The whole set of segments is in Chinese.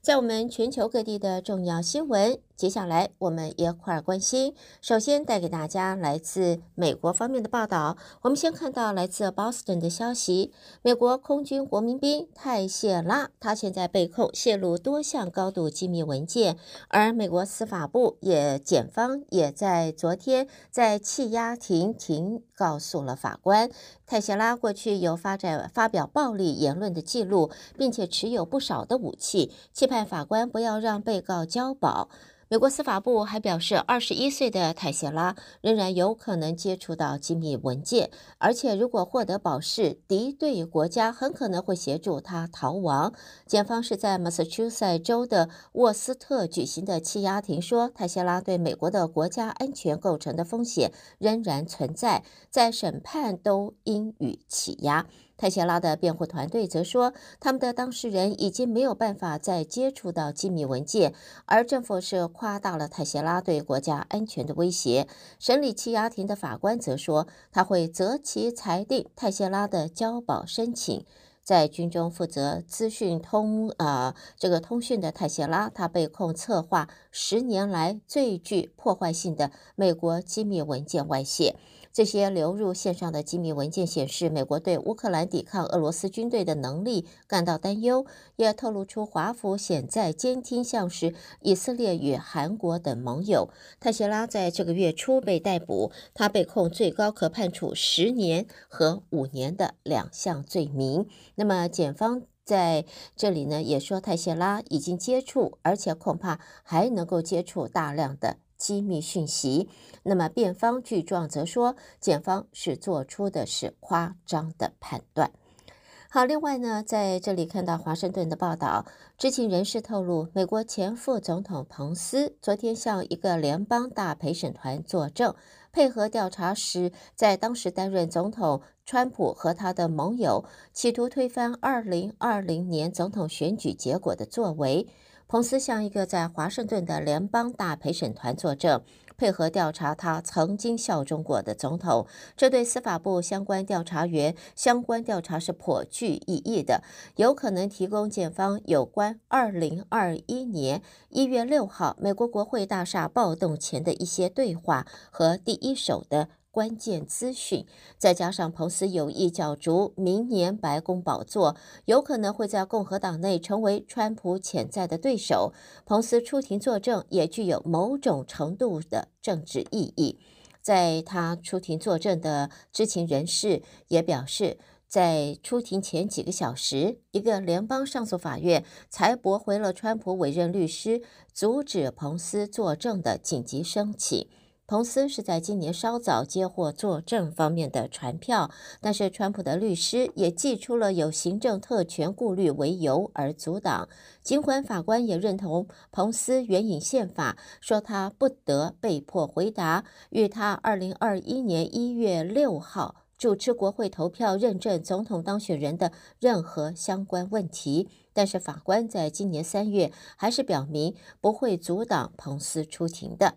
在我们全球各地的重要新闻，接下来我们一块儿关心。首先带给大家来自美国方面的报道。我们先看到来自 Boston 的消息：美国空军国民兵泰谢拉，他现在被控泄露多项高度机密文件，而美国司法部也检方也在昨天在气压庭庭告诉了法官，泰谢拉过去有发展发表暴力言论的记录，并且持有不少的武器，期盼法官不要让被告交保。美国司法部还表示，二十一岁的泰谢拉仍然有可能接触到机密文件，而且如果获得保释，敌对国家很可能会协助他逃亡。检方是在马萨诸塞州的沃斯特举行的羁押庭说，泰谢拉对美国的国家安全构成的风险仍然存在，在审判都应予起押。泰谢拉的辩护团队则说，他们的当事人已经没有办法再接触到机密文件，而政府是夸大了泰谢拉对国家安全的威胁。审理羁押庭的法官则说，他会择期裁定泰谢拉的交保申请。在军中负责资讯通啊、这个通讯的泰谢拉，他被控策划十年来最具破坏性的美国机密文件外泄。这些流入线上的机密文件显示，美国对乌克兰抵抗俄罗斯军队的能力感到担忧，也透露出华府潜在监听像是以色列与韩国等盟友。泰谢拉在这个月初被逮捕，他被控最高可判处十年和五年的两项罪名。那么，检方在这里呢也说，泰谢拉已经接触，而且恐怕还能够接触大量的。机密讯息。那么，辩方具状则说，检方是做出的是夸张的判断。好，另外呢，在这里看到华盛顿的报道，知情人士透露，美国前副总统彭斯昨天向一个联邦大陪审团作证，配合调查时，在当时担任总统川普和他的盟友企图推翻二零二零年总统选举结果的作为。彭斯向一个在华盛顿的联邦大陪审团作证，配合调查他曾经效忠过的总统。这对司法部相关调查员相关调查是颇具意义的，有可能提供检方有关二零二一年一月六号美国国会大厦暴动前的一些对话和第一手的。关键资讯，再加上彭斯有意角逐明年白宫宝座，有可能会在共和党内成为川普潜在的对手。彭斯出庭作证也具有某种程度的政治意义。在他出庭作证的知情人士也表示，在出庭前几个小时，一个联邦上诉法院才驳回了川普委任律师阻止彭斯作证的紧急申请。彭斯是在今年稍早接获作证方面的传票，但是川普的律师也寄出了有行政特权顾虑为由而阻挡。尽管法官也认同彭斯援引宪法，说他不得被迫回答与他二零二一年一月六号主持国会投票认证总统当选人的任何相关问题，但是法官在今年三月还是表明不会阻挡彭斯出庭的。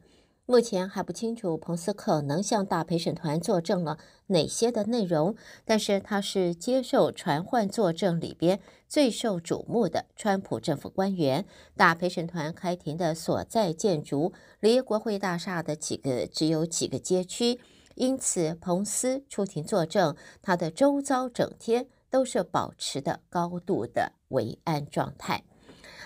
目前还不清楚彭斯可能向大陪审团作证了哪些的内容，但是他是接受传唤作证里边最受瞩目的川普政府官员。大陪审团开庭的所在建筑离国会大厦的几个只有几个街区，因此彭斯出庭作证，他的周遭整天都是保持的高度的维安状态。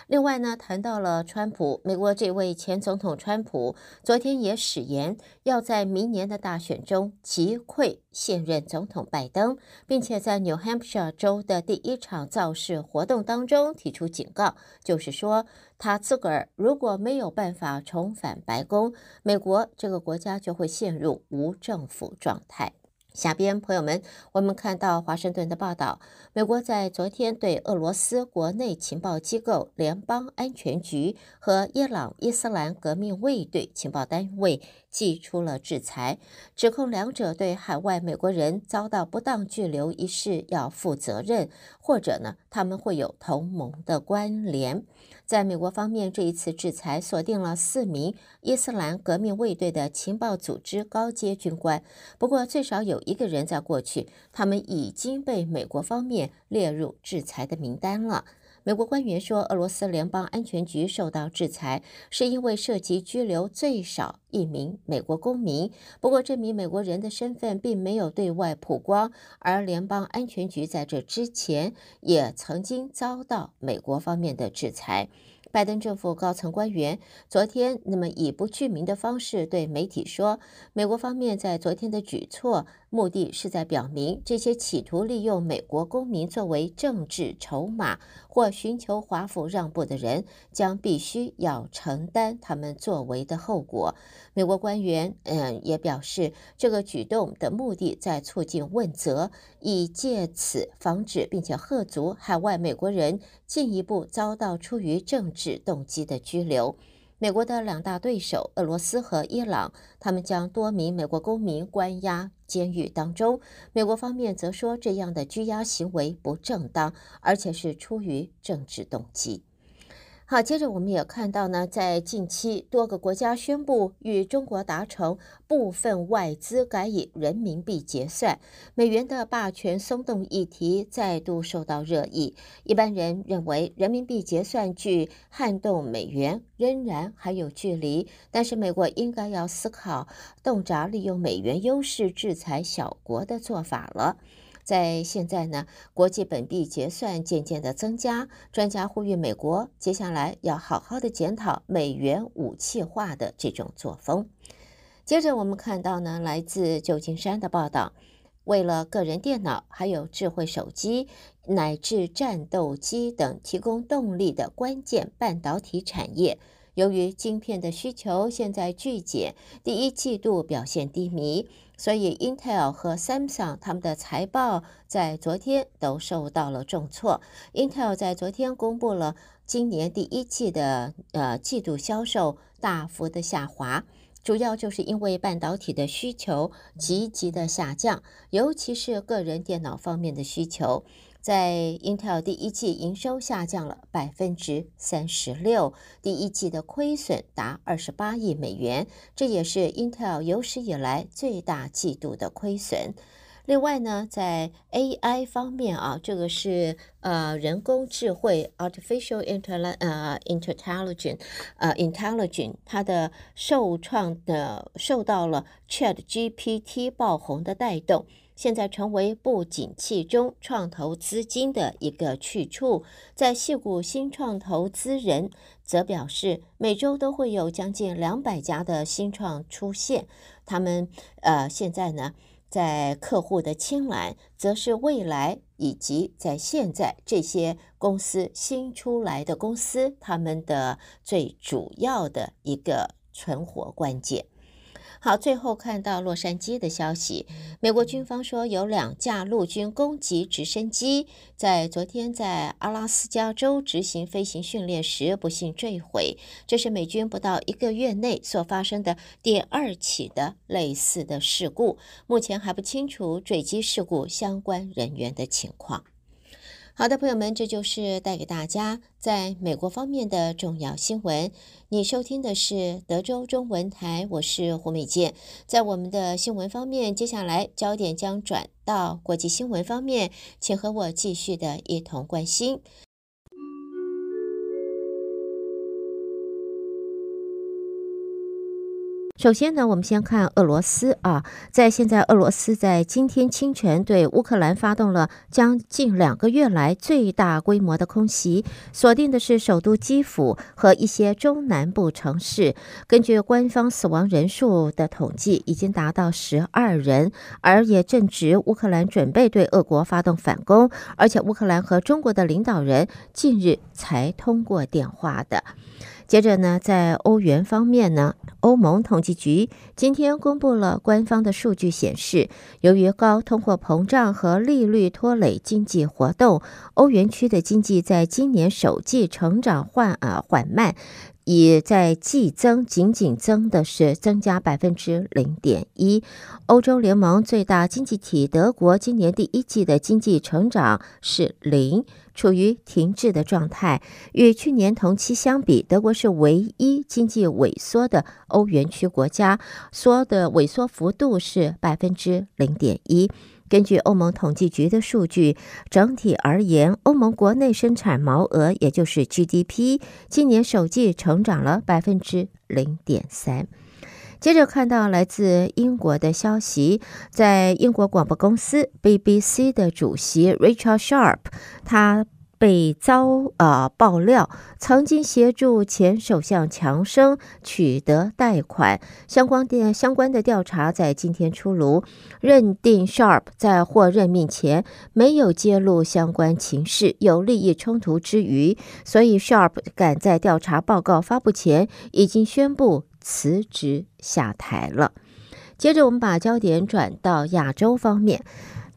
另外呢，谈到了川普，美国这位前总统川普，昨天也誓言要在明年的大选中击溃现任总统拜登，并且在 New Hampshire 州的第一场造势活动当中提出警告，就是说他自个儿如果没有办法重返白宫，美国这个国家就会陷入无政府状态。下边，朋友们，我们看到华盛顿的报道，美国在昨天对俄罗斯国内情报机构联邦安全局和伊朗伊斯兰革命卫队情报单位祭出了制裁，指控两者对海外美国人遭到不当拘留一事要负责任，或者呢，他们会有同盟的关联。在美国方面，这一次制裁锁定了四名伊斯兰革命卫队的情报组织高阶军官。不过，最少有一个人在过去，他们已经被美国方面列入制裁的名单了。美国官员说，俄罗斯联邦安全局受到制裁，是因为涉及拘留最少一名美国公民。不过，这名美国人的身份并没有对外曝光，而联邦安全局在这之前也曾经遭到美国方面的制裁。拜登政府高层官员昨天那么以不具名的方式对媒体说，美国方面在昨天的举措，目的是在表明这些企图利用美国公民作为政治筹码或寻求华府让步的人，将必须要承担他们作为的后果。美国官员嗯也表示，这个举动的目的在促进问责，以借此防止并且吓阻海外美国人进一步遭到出于政治动机的拘留。美国的两大对手俄罗斯和伊朗，他们将多名美国公民关押监狱当中。美国方面则说，这样的拘押行为不正当，而且是出于政治动机。好，接着我们也看到呢，在近期多个国家宣布与中国达成部分外资改以人民币结算，美元的霸权松动议题再度受到热议。一般人认为人民币结算距撼动美元仍然还有距离，但是美国应该要思考洞察利用美元优势制裁小国的做法了。在现在呢，国际本币结算渐渐的增加，专家呼吁美国接下来要好好的检讨美元武器化的这种作风。接着我们看到呢，来自旧金山的报道，为了个人电脑、还有智慧手机乃至战斗机等提供动力的关键半导体产业。由于晶片的需求现在剧减，第一季度表现低迷，所以 Intel 和 Samsung 他们的财报在昨天都受到了重挫。Intel 在昨天公布了今年第一季的呃季度销售大幅的下滑，主要就是因为半导体的需求急急的下降，尤其是个人电脑方面的需求。在 Intel 第一季营收下降了百分之三十六，第一季的亏损达二十八亿美元，这也是 Intel 有史以来最大季度的亏损。另外呢，在 AI 方面啊，这个是呃人工智慧 （artificial intell 呃 intelligence 呃 intelligence，它的受创的受到了 ChatGPT 爆红的带动。现在成为不景气中创投资金的一个去处，在矽谷新创投资人则表示，每周都会有将近两百家的新创出现。他们呃，现在呢，在客户的青睐，则是未来以及在现在这些公司新出来的公司，他们的最主要的一个存活关键。好，最后看到洛杉矶的消息，美国军方说有两架陆军攻击直升机在昨天在阿拉斯加州执行飞行训练时不幸坠毁，这是美军不到一个月内所发生的第二起的类似的事故，目前还不清楚坠机事故相关人员的情况。好的，朋友们，这就是带给大家在美国方面的重要新闻。你收听的是德州中文台，我是胡美健。在我们的新闻方面，接下来焦点将转到国际新闻方面，请和我继续的一同关心。首先呢，我们先看俄罗斯啊，在现在俄罗斯在今天清晨对乌克兰发动了将近两个月来最大规模的空袭，锁定的是首都基辅和一些中南部城市。根据官方死亡人数的统计，已经达到十二人，而也正值乌克兰准备对俄国发动反攻，而且乌克兰和中国的领导人近日才通过电话的。接着呢，在欧元方面呢，欧盟统计局今天公布了官方的数据，显示，由于高通货膨胀和利率拖累经济活动，欧元区的经济在今年首季成长缓啊缓慢，也在季增仅仅增的是增加百分之零点一。欧洲联盟最大经济体德国今年第一季的经济成长是零。处于停滞的状态，与去年同期相比，德国是唯一经济萎缩的欧元区国家，缩的萎缩幅度是百分之零点一。根据欧盟统计局的数据，整体而言，欧盟国内生产毛额，也就是 GDP，今年首季成长了百分之零点三。接着看到来自英国的消息，在英国广播公司 BBC 的主席 Rachel Sharp，他。被遭呃爆料，曾经协助前首相强生取得贷款，相关的相关的调查在今天出炉，认定 Sharp 在获任命前没有揭露相关情势，有利益冲突之余，所以 Sharp 赶在调查报告发布前已经宣布辞职下台了。接着，我们把焦点转到亚洲方面。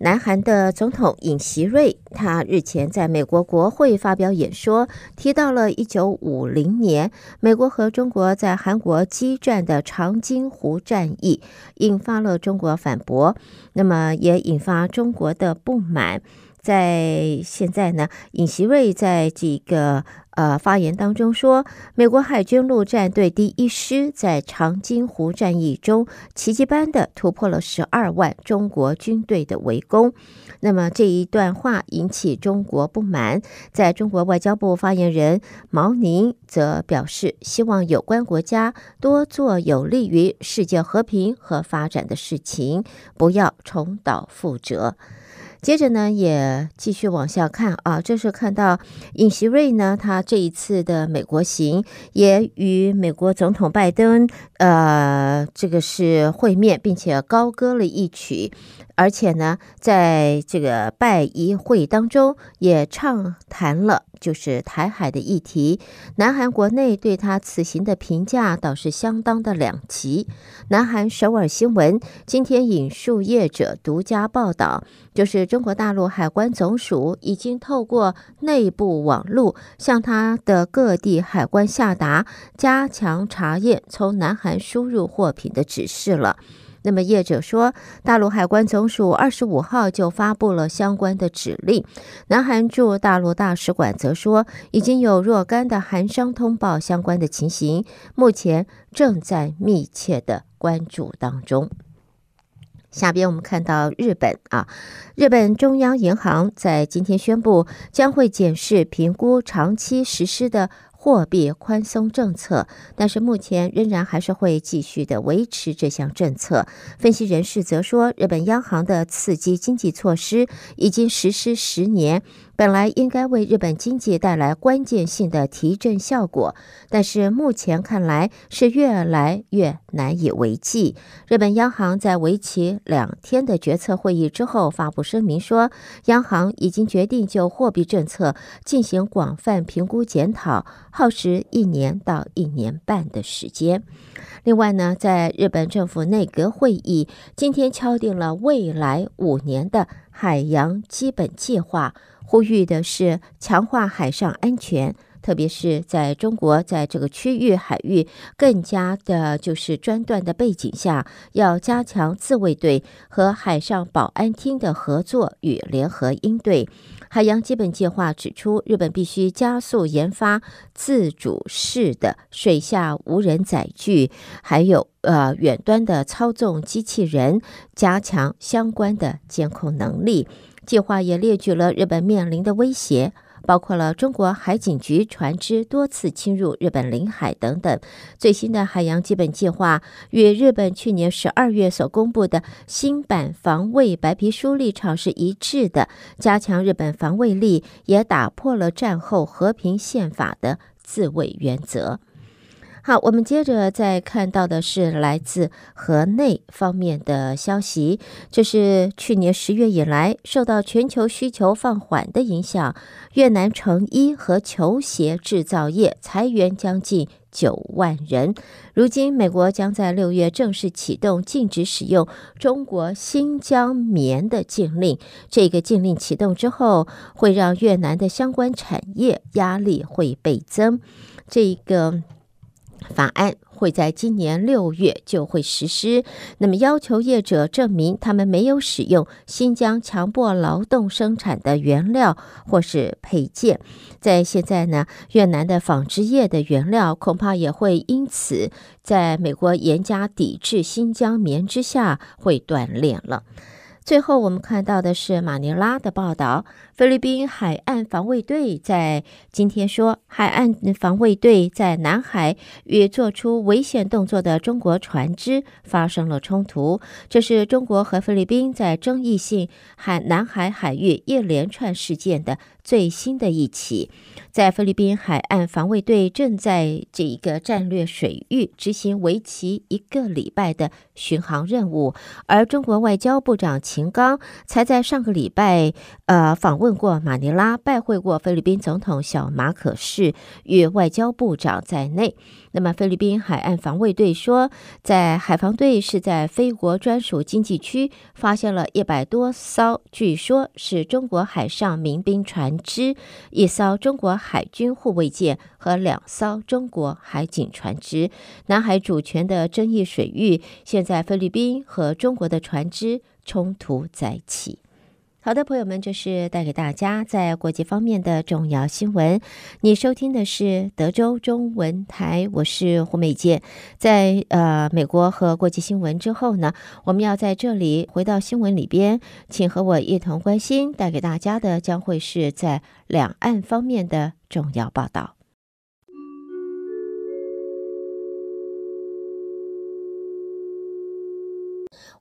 南韩的总统尹锡瑞，他日前在美国国会发表演说，提到了一九五零年美国和中国在韩国激战的长津湖战役，引发了中国反驳，那么也引发中国的不满。在现在呢，尹锡瑞在这个呃发言当中说，美国海军陆战队第一师在长津湖战役中奇迹般的突破了十二万中国军队的围攻。那么这一段话引起中国不满，在中国外交部发言人毛宁则表示，希望有关国家多做有利于世界和平和发展的事情，不要重蹈覆辙。接着呢，也继续往下看啊，这是看到尹锡瑞呢，他这一次的美国行也与美国总统拜登，呃，这个是会面，并且高歌了一曲。而且呢，在这个拜一会当中，也畅谈了就是台海的议题。南韩国内对他此行的评价倒是相当的两极。南韩首尔新闻今天引述业者独家报道，就是中国大陆海关总署已经透过内部网路向他的各地海关下达加强查验从南韩输入货品的指示了。那么业者说，大陆海关总署二十五号就发布了相关的指令。南韩驻大陆大使馆则说，已经有若干的韩商通报相关的情形，目前正在密切的关注当中。下边我们看到日本啊，日本中央银行在今天宣布，将会检视评估长期实施的。货币宽松政策，但是目前仍然还是会继续的维持这项政策。分析人士则说，日本央行的刺激经济措施已经实施十年。本来应该为日本经济带来关键性的提振效果，但是目前看来是越来越难以为继。日本央行在为期两天的决策会议之后发布声明说，央行已经决定就货币政策进行广泛评估检讨，耗时一年到一年半的时间。另外呢，在日本政府内阁会议今天敲定了未来五年的海洋基本计划。呼吁的是强化海上安全，特别是在中国在这个区域海域更加的就是专断的背景下，要加强自卫队和海上保安厅的合作与联合应对。海洋基本计划指出，日本必须加速研发自主式的水下无人载具，还有呃远端的操纵机器人，加强相关的监控能力。计划也列举了日本面临的威胁，包括了中国海警局船只多次侵入日本领海等等。最新的海洋基本计划与日本去年十二月所公布的新版防卫白皮书立场是一致的，加强日本防卫力，也打破了战后和平宪法的自卫原则。好，我们接着再看到的是来自河内方面的消息。这是去年十月以来，受到全球需求放缓的影响，越南成衣和球鞋制造业裁员将近九万人。如今，美国将在六月正式启动禁止使用中国新疆棉的禁令。这个禁令启动之后，会让越南的相关产业压力会倍增。这个。法案会在今年六月就会实施，那么要求业者证明他们没有使用新疆强迫劳动生产的原料或是配件。在现在呢，越南的纺织业的原料恐怕也会因此在美国严加抵制新疆棉之下会断链了。最后，我们看到的是马尼拉的报道。菲律宾海岸防卫队在今天说，海岸防卫队在南海与做出危险动作的中国船只发生了冲突。这是中国和菲律宾在争议性海南海海域一连串事件的最新的一起。在菲律宾海岸防卫队正在这一个战略水域执行为期一个礼拜的巡航任务，而中国外交部长秦刚才在上个礼拜，呃，访问问过马尼拉，拜会过菲律宾总统小马可仕与外交部长在内。那么，菲律宾海岸防卫队说，在海防队是在菲国专属经济区发现了一百多艘，据说是中国海上民兵船只，一艘中国海军护卫舰和两艘中国海警船只。南海主权的争议水域，现在菲律宾和中国的船只冲突再起。好的，朋友们，这是带给大家在国际方面的重要新闻。你收听的是德州中文台，我是胡美健。在呃美国和国际新闻之后呢，我们要在这里回到新闻里边，请和我一同关心带给大家的将会是在两岸方面的重要报道。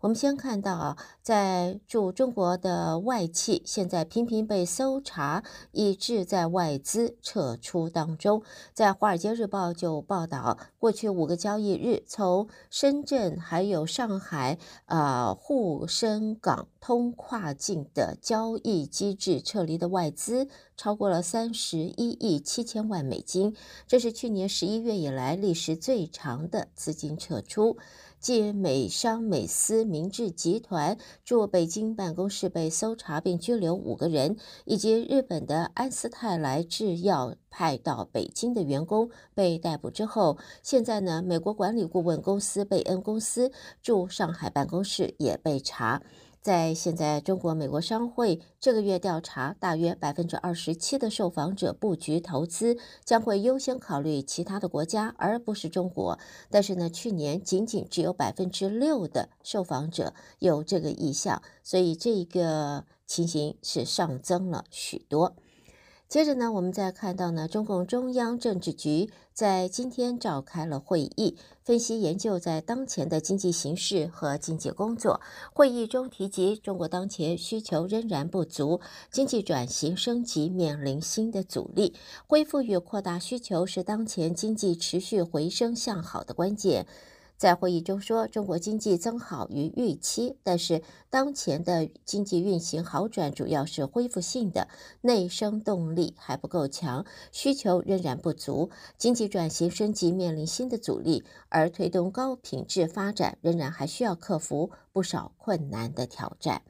我们先看到啊，在驻中国的外企现在频频被搜查，以致在外资撤出当中。在《华尔街日报》就报道，过去五个交易日，从深圳还有上海啊沪深港通跨境的交易机制撤离的外资超过了三十一亿七千万美金，这是去年十一月以来历时最长的资金撤出。继美商美思明治集团驻北京办公室被搜查并拘留五个人，以及日本的安斯泰来制药派到北京的员工被逮捕之后，现在呢，美国管理顾问公司贝恩公司驻上海办公室也被查。在现在，中国美国商会这个月调查，大约百分之二十七的受访者布局投资将会优先考虑其他的国家，而不是中国。但是呢，去年仅仅只有百分之六的受访者有这个意向，所以这个情形是上增了许多。接着呢，我们再看到呢，中共中央政治局在今天召开了会议，分析研究在当前的经济形势和经济工作。会议中提及，中国当前需求仍然不足，经济转型升级面临新的阻力，恢复与扩大需求是当前经济持续回升向好的关键。在会议中说，中国经济增好于预期，但是当前的经济运行好转主要是恢复性的，内生动力还不够强，需求仍然不足，经济转型升级面临新的阻力，而推动高品质发展仍然还需要克服不少困难的挑战。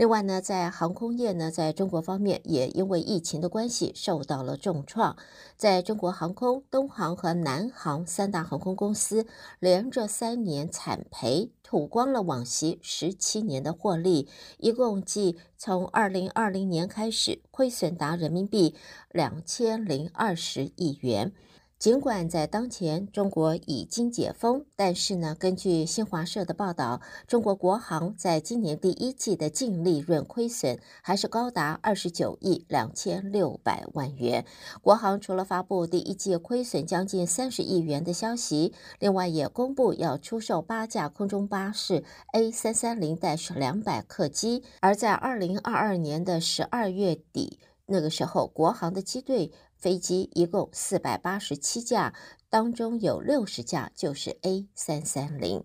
另外呢，在航空业呢，在中国方面也因为疫情的关系受到了重创。在中国航空、东航和南航三大航空公司连着三年惨赔，吐光了往昔十七年的获利，一共计从二零二零年开始亏损达人民币两千零二十亿元。尽管在当前中国已经解封，但是呢，根据新华社的报道，中国国航在今年第一季的净利润亏损还是高达二十九亿两千六百万元。国航除了发布第一季亏损将近三十亿元的消息，另外也公布要出售八架空中巴士 A 三三零两百客机，而在二零二二年的十二月底，那个时候国航的机队。飞机一共四百八十七架，当中有六十架就是 A 三三零。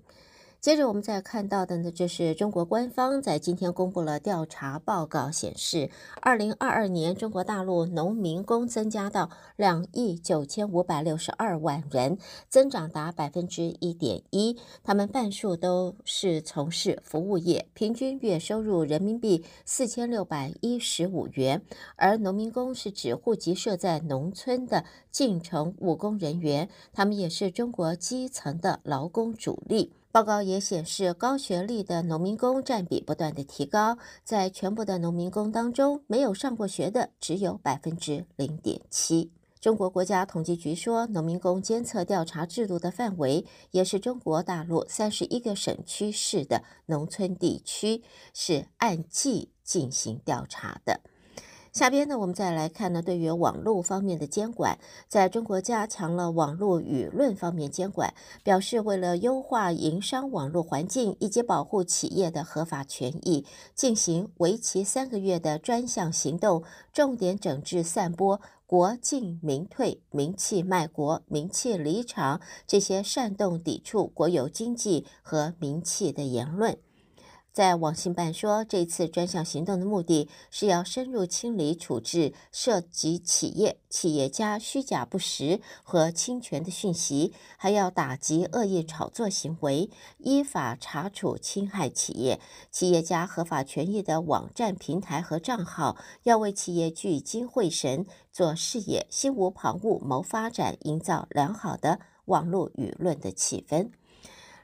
接着我们再看到的呢，就是中国官方在今天公布了调查报告，显示，二零二二年中国大陆农民工增加到两亿九千五百六十二万人，增长达百分之一点一。他们半数都是从事服务业，平均月收入人民币四千六百一十五元。而农民工是指户籍设在农村的进城务工人员，他们也是中国基层的劳工主力。报告也显示，高学历的农民工占比不断的提高，在全部的农民工当中，没有上过学的只有百分之零点七。中国国家统计局说，农民工监测调查制度的范围也是中国大陆三十一个省区市的农村地区，是按季进行调查的。下边呢，我们再来看呢，对于网络方面的监管，在中国加强了网络舆论方面监管，表示为了优化营商网络环境以及保护企业的合法权益，进行为期三个月的专项行动，重点整治散播“国进民退”、“民企卖国”、“民企离场”这些煽动抵触国有经济和民企的言论。在网信办说，这次专项行动的目的是要深入清理处置涉及企业、企业家虚假不实和侵权的讯息，还要打击恶意炒作行为，依法查处侵害企业、企业家合法权益的网站平台和账号，要为企业聚精会神做事业、心无旁骛谋发展，营造良好的网络舆论的气氛。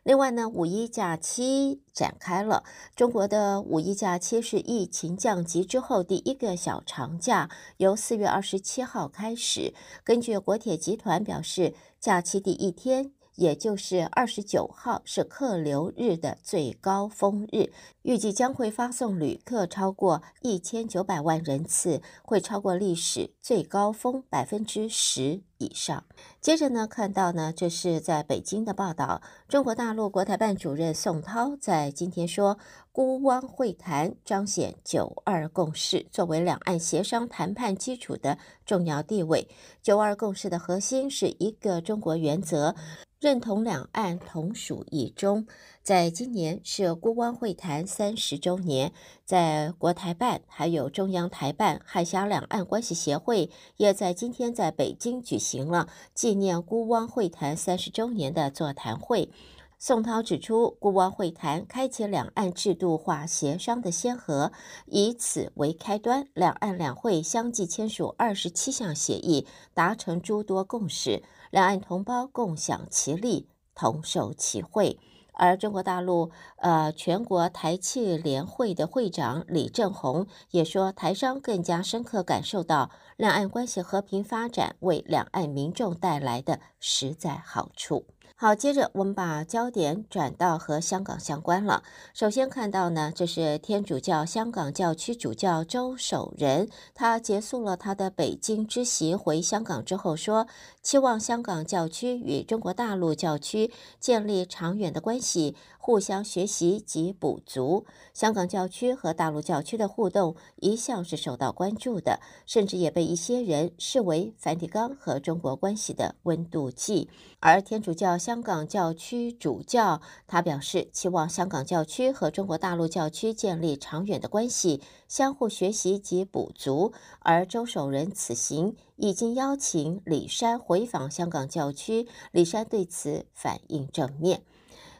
另外呢，五一假期展开了。中国的五一假期是疫情降级之后第一个小长假，由四月二十七号开始。根据国铁集团表示，假期第一天，也就是二十九号是客流日的最高峰日，预计将会发送旅客超过一千九百万人次，会超过历史最高峰百分之十以上。接着呢，看到呢，这是在北京的报道，中国大陆国台办主任宋涛在今天说，孤汪会谈彰显九二共识作为两岸协商谈判基础的重要地位。九二共识的核心是一个中国原则。认同两岸同属一中，在今年是孤湾会谈三十周年，在国台办、还有中央台办、海峡两岸关系协会也在今天在北京举行了纪念孤湾会谈三十周年的座谈会。宋涛指出，孤湾会谈开启两岸制度化协商的先河，以此为开端，两岸两会相继签署二十七项协议，达成诸多共识。两岸同胞共享其利，同受其惠。而中国大陆呃全国台企联会的会长李正宏也说，台商更加深刻感受到两岸关系和平发展为两岸民众带来的实在好处。好，接着我们把焦点转到和香港相关了。首先看到呢，这是天主教香港教区主教周守仁，他结束了他的北京之行，回香港之后说，期望香港教区与中国大陆教区建立长远的关系。互相学习及补足，香港教区和大陆教区的互动一向是受到关注的，甚至也被一些人视为梵蒂冈和中国关系的温度计。而天主教香港教区主教他表示，期望香港教区和中国大陆教区建立长远的关系，相互学习及补足。而周守仁此行已经邀请李山回访香港教区，李山对此反应正面。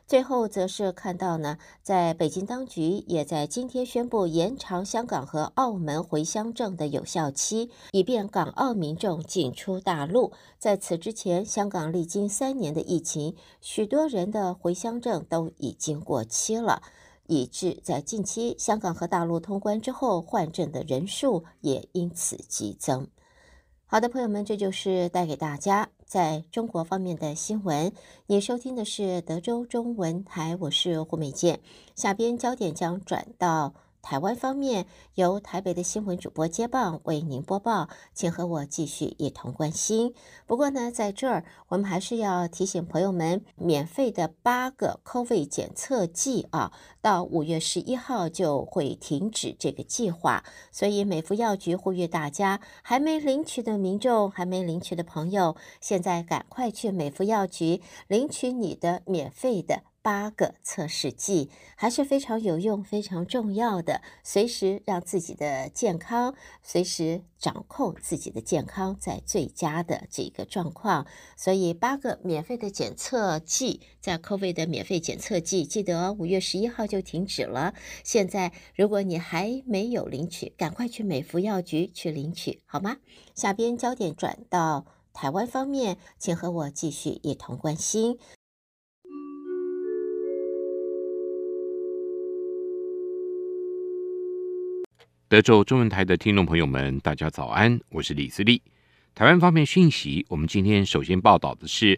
最后则是看到呢，在北京当局也在今天宣布延长香港和澳门回乡证的有效期，以便港澳民众进出大陆。在此之前，香港历经三年的疫情，许多人的回乡证都已经过期了，以致在近期香港和大陆通关之后，换证的人数也因此激增。好的，朋友们，这就是带给大家。在中国方面的新闻，你收听的是德州中文台，我是胡美健。下边焦点将转到。台湾方面由台北的新闻主播接棒为您播报，请和我继续一同关心。不过呢，在这儿我们还是要提醒朋友们，免费的八个 COVID 检测剂啊，到五月十一号就会停止这个计划。所以美福药局呼吁大家，还没领取的民众，还没领取的朋友，现在赶快去美福药局领取你的免费的。八个测试剂还是非常有用、非常重要的，随时让自己的健康，随时掌控自己的健康在最佳的这个状况。所以八个免费的检测剂，在 COVID 的免费检测剂，记得五月十一号就停止了。现在如果你还没有领取，赶快去美福药局去领取，好吗？下边焦点转到台湾方面，请和我继续一同关心。德州中文台的听众朋友们，大家早安，我是李自立。台湾方面讯息，我们今天首先报道的是，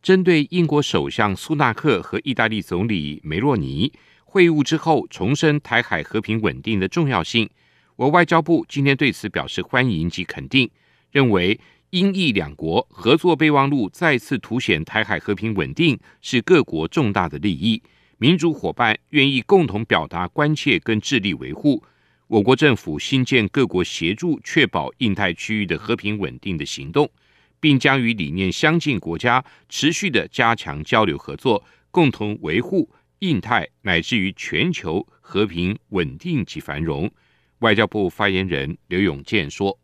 针对英国首相苏纳克和意大利总理梅洛尼会晤之后，重申台海和平稳定的重要性。我外交部今天对此表示欢迎及肯定，认为英意两国合作备忘录再次凸显台海和平稳定是各国重大的利益，民主伙伴愿意共同表达关切跟致力维护。我国政府新建各国协助确保印太区域的和平稳定的行动，并将与理念相近国家持续的加强交流合作，共同维护印太乃至于全球和平稳定及繁荣。外交部发言人刘永健说：“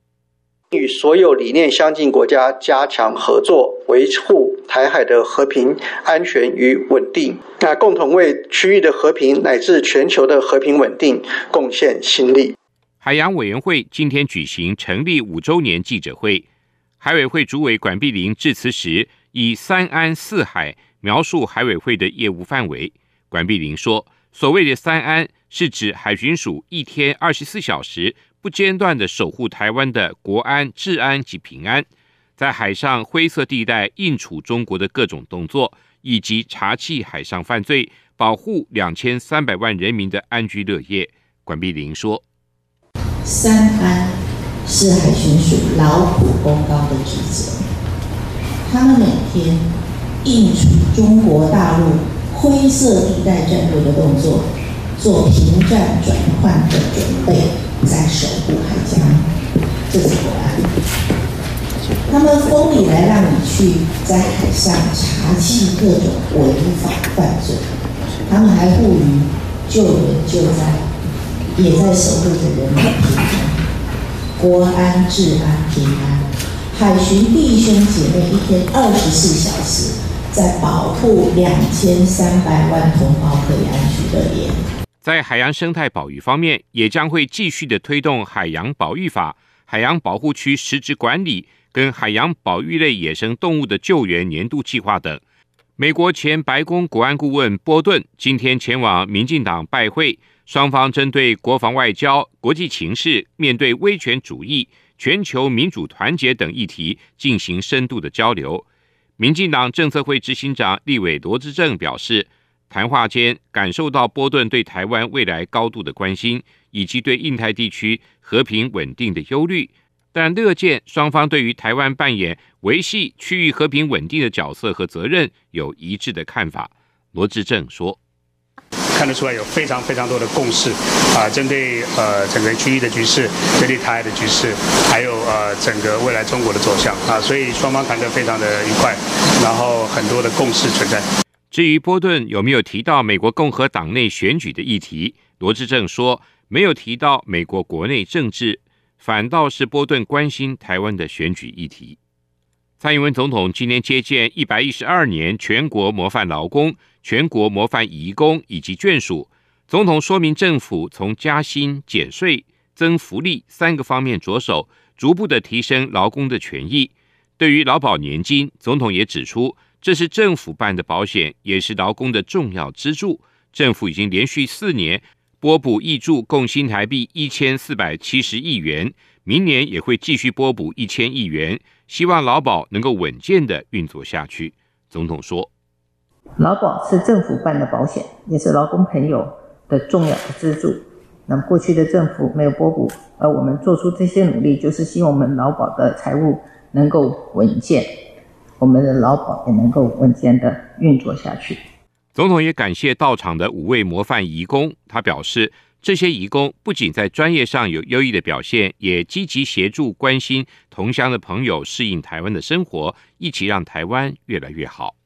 与所有理念相近国家加强合作，维护台海的和平、安全与稳定。”那共同为区域的和平乃至全球的和平稳定贡献心力。海洋委员会今天举行成立五周年记者会，海委会主委管碧玲致辞时，以“三安四海”描述海委会的业务范围。管碧玲说：“所谓的‘三安’，是指海巡署一天二十四小时不间断的守护台湾的国安、治安及平安，在海上灰色地带应处中国的各种动作。”以及查缉海上犯罪，保护两千三百万人民的安居乐业。管碧玲说：“三安是海巡署劳苦功高的职责，他们每天应处中国大陆灰色地带战斗的动作，做平战转换的准备，在守护海疆，这是国安。”他们封你来让你去在海上查缉各种违法犯罪，他们还护于救援救灾，也在守护着人民平安、国安、治安、平安。海巡弟兄姐妹一天二十四小时在保护两千三百万同胞可以安居乐业。在海洋生态保育方面，也将会继续的推动海洋保育法、海洋保护区实质管理。跟海洋保育类野生动物的救援年度计划等，美国前白宫国安顾问波顿今天前往民进党拜会，双方针对国防外交、国际情势、面对威权主义、全球民主团结等议题进行深度的交流。民进党政策会执行长立委罗志正表示，谈话间感受到波顿对台湾未来高度的关心，以及对印太地区和平稳定的忧虑。但乐见双方对于台湾扮演维系区域和平稳定的角色和责任有一致的看法。罗志正说：“看得出来有非常非常多的共识啊，针对呃整个区域的局势，针对台海的局势，还有呃整个未来中国的走向啊，所以双方谈得非常的愉快，然后很多的共识存在。”至于波顿有没有提到美国共和党内选举的议题，罗志正说没有提到美国国内政治。反倒是波顿关心台湾的选举议题。蔡英文总统今天接见一百一十二年全国模范劳工、全国模范移工以及眷属。总统说明，政府从加薪、减税、增福利三个方面着手，逐步的提升劳工的权益。对于劳保年金，总统也指出，这是政府办的保险，也是劳工的重要支柱。政府已经连续四年。拨补挹注共新台币一千四百七十亿元，明年也会继续拨补一千亿元，希望劳保能够稳健的运作下去。总统说：“劳保是政府办的保险，也是劳工朋友的重要的支柱。那么过去的政府没有拨补，而我们做出这些努力，就是希望我们劳保的财务能够稳健，我们的劳保也能够稳健的运作下去。”总统也感谢到场的五位模范移工，他表示，这些移工不仅在专业上有优异的表现，也积极协助、关心同乡的朋友适应台湾的生活，一起让台湾越来越好。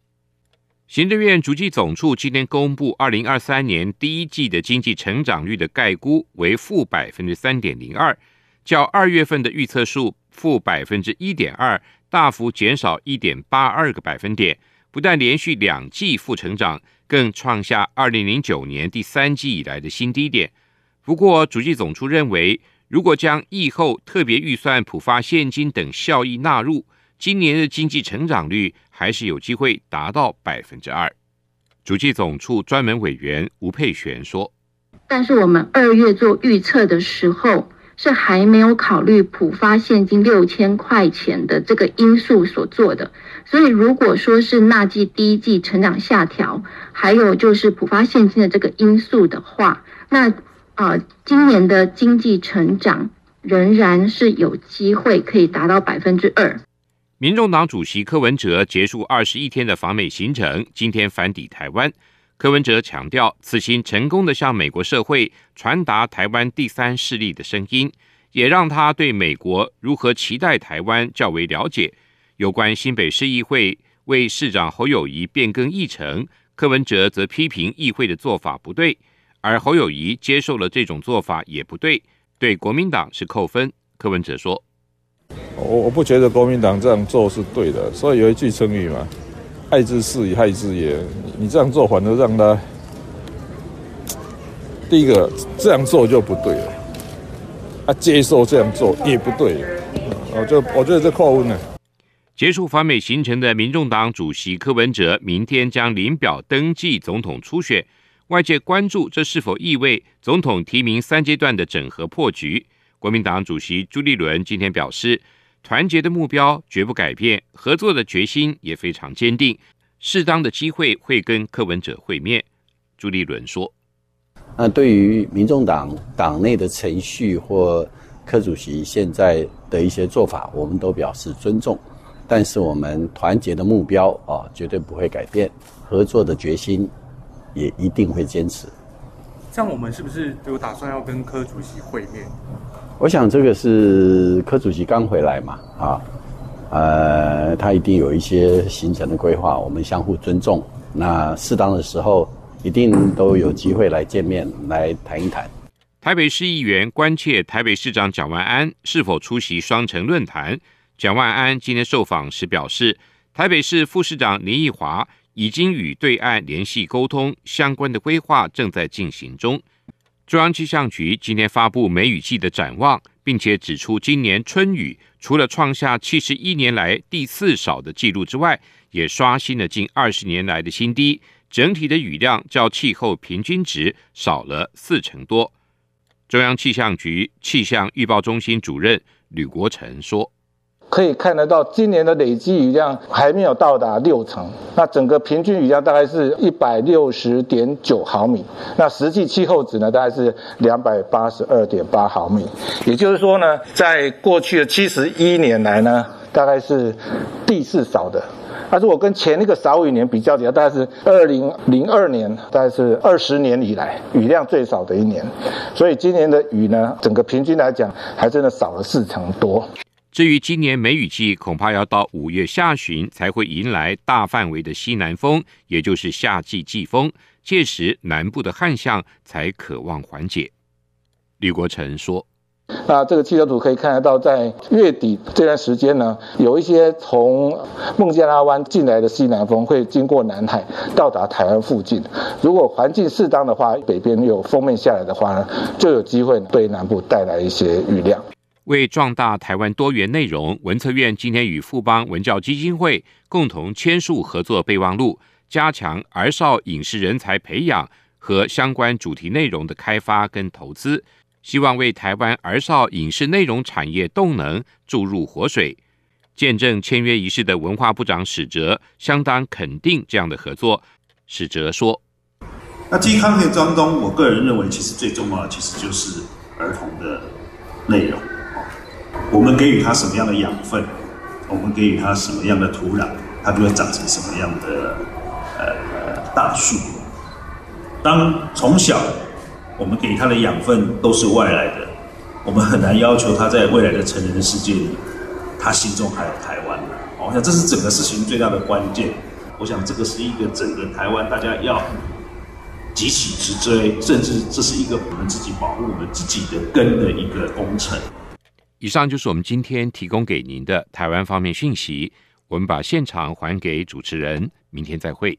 行政院主计总处今天公布二零二三年第一季的经济成长率的概估为负百分之三点零二，较二月份的预测数负百分之一点二大幅减少一点八二个百分点，不但连续两季负成长。更创下二零零九年第三季以来的新低点。不过，主计总处认为，如果将疫后特别预算、普发现金等效益纳入，今年的经济成长率还是有机会达到百分之二。主计总处专门委员吴佩璇说：“但是我们二月做预测的时候，是还没有考虑普发现金六千块钱的这个因素所做的。所以如果说是纳季第一季成长下调，还有就是普发现金的这个因素的话，那啊、今年的经济成长仍然是有机会可以达到百分之二。民众党主席柯文哲结束二十一天的访美行程，今天返抵台湾。柯文哲强调，此行成功的向美国社会传达台湾第三势力的声音，也让他对美国如何期待台湾较为了解。有关新北市议会为市长侯友谊变更议程，柯文哲则批评议会的做法不对，而侯友宜接受了这种做法也不对，对国民党是扣分。柯文哲说：“我我不觉得国民党这样做是对的，所以有一句成语嘛。”爱之事以害之也，你这样做反而让他第一个这样做就不对了，他接受这样做也不对，我就我觉得这扣分了。结束访美行程的民众党主席柯文哲，明天将领表登记总统初选，外界关注这是否意味总统提名三阶段的整合破局。国民党主席朱立伦今天表示。团结的目标绝不改变，合作的决心也非常坚定。适当的机会会跟柯文哲会面。朱立伦说：“那对于民众党党内的程序或柯主席现在的一些做法，我们都表示尊重。但是我们团结的目标啊，绝对不会改变，合作的决心也一定会坚持。像我们是不是有打算要跟柯主席会面？”我想这个是柯主席刚回来嘛，啊，呃，他一定有一些行程的规划，我们相互尊重。那适当的时候，一定都有机会来见面，来谈一谈。台北市议员关切台北市长蒋万安是否出席双城论坛。蒋万安今天受访时表示，台北市副市长林奕华已经与对岸联系沟通，相关的规划正在进行中。中央气象局今天发布梅雨季的展望，并且指出，今年春雨除了创下七十一年来第四少的纪录之外，也刷新了近二十年来的新低。整体的雨量较气候平均值少了四成多。中央气象局气象预报中心主任吕国成说。可以看得到，今年的累积雨量还没有到达六成，那整个平均雨量大概是一百六十点九毫米，那实际气候值呢，大概是两百八十二点八毫米。也就是说呢，在过去的七十一年来呢，大概是第四少的。但是我跟前一个少雨年比较起来，大概是二零零二年，大概是二十年以来雨量最少的一年。所以今年的雨呢，整个平均来讲，还真的少了四成多。至于今年梅雨季，恐怕要到五月下旬才会迎来大范围的西南风，也就是夏季季风。届时南部的旱象才可望缓解。吕国成说：“那这个气象图可以看得到，在月底这段时间呢，有一些从孟加拉湾进来的西南风会经过南海，到达台湾附近。如果环境适当的话，北边有锋面下来的话呢，就有机会对南部带来一些雨量。”为壮大台湾多元内容，文策院今天与富邦文教基金会共同签署合作备忘录，加强儿少影视人才培养和相关主题内容的开发跟投资，希望为台湾儿少影视内容产业动能注入活水。见证签约仪式的文化部长史哲相当肯定这样的合作。史哲说：“那健康的当中，我个人认为，其实最重要的其实就是儿童的内容。”我们给予它什么样的养分，我们给予它什么样的土壤，它就会长成什么样的呃大树。当从小我们给它的养分都是外来的，我们很难要求他在未来的成人的世界里，他心中还有台湾。我想这是整个事情最大的关键。我想这个是一个整个台湾大家要急起直追，甚至这是一个我们自己保护我们自己的根的一个工程。以上就是我们今天提供给您的台湾方面讯息。我们把现场还给主持人，明天再会。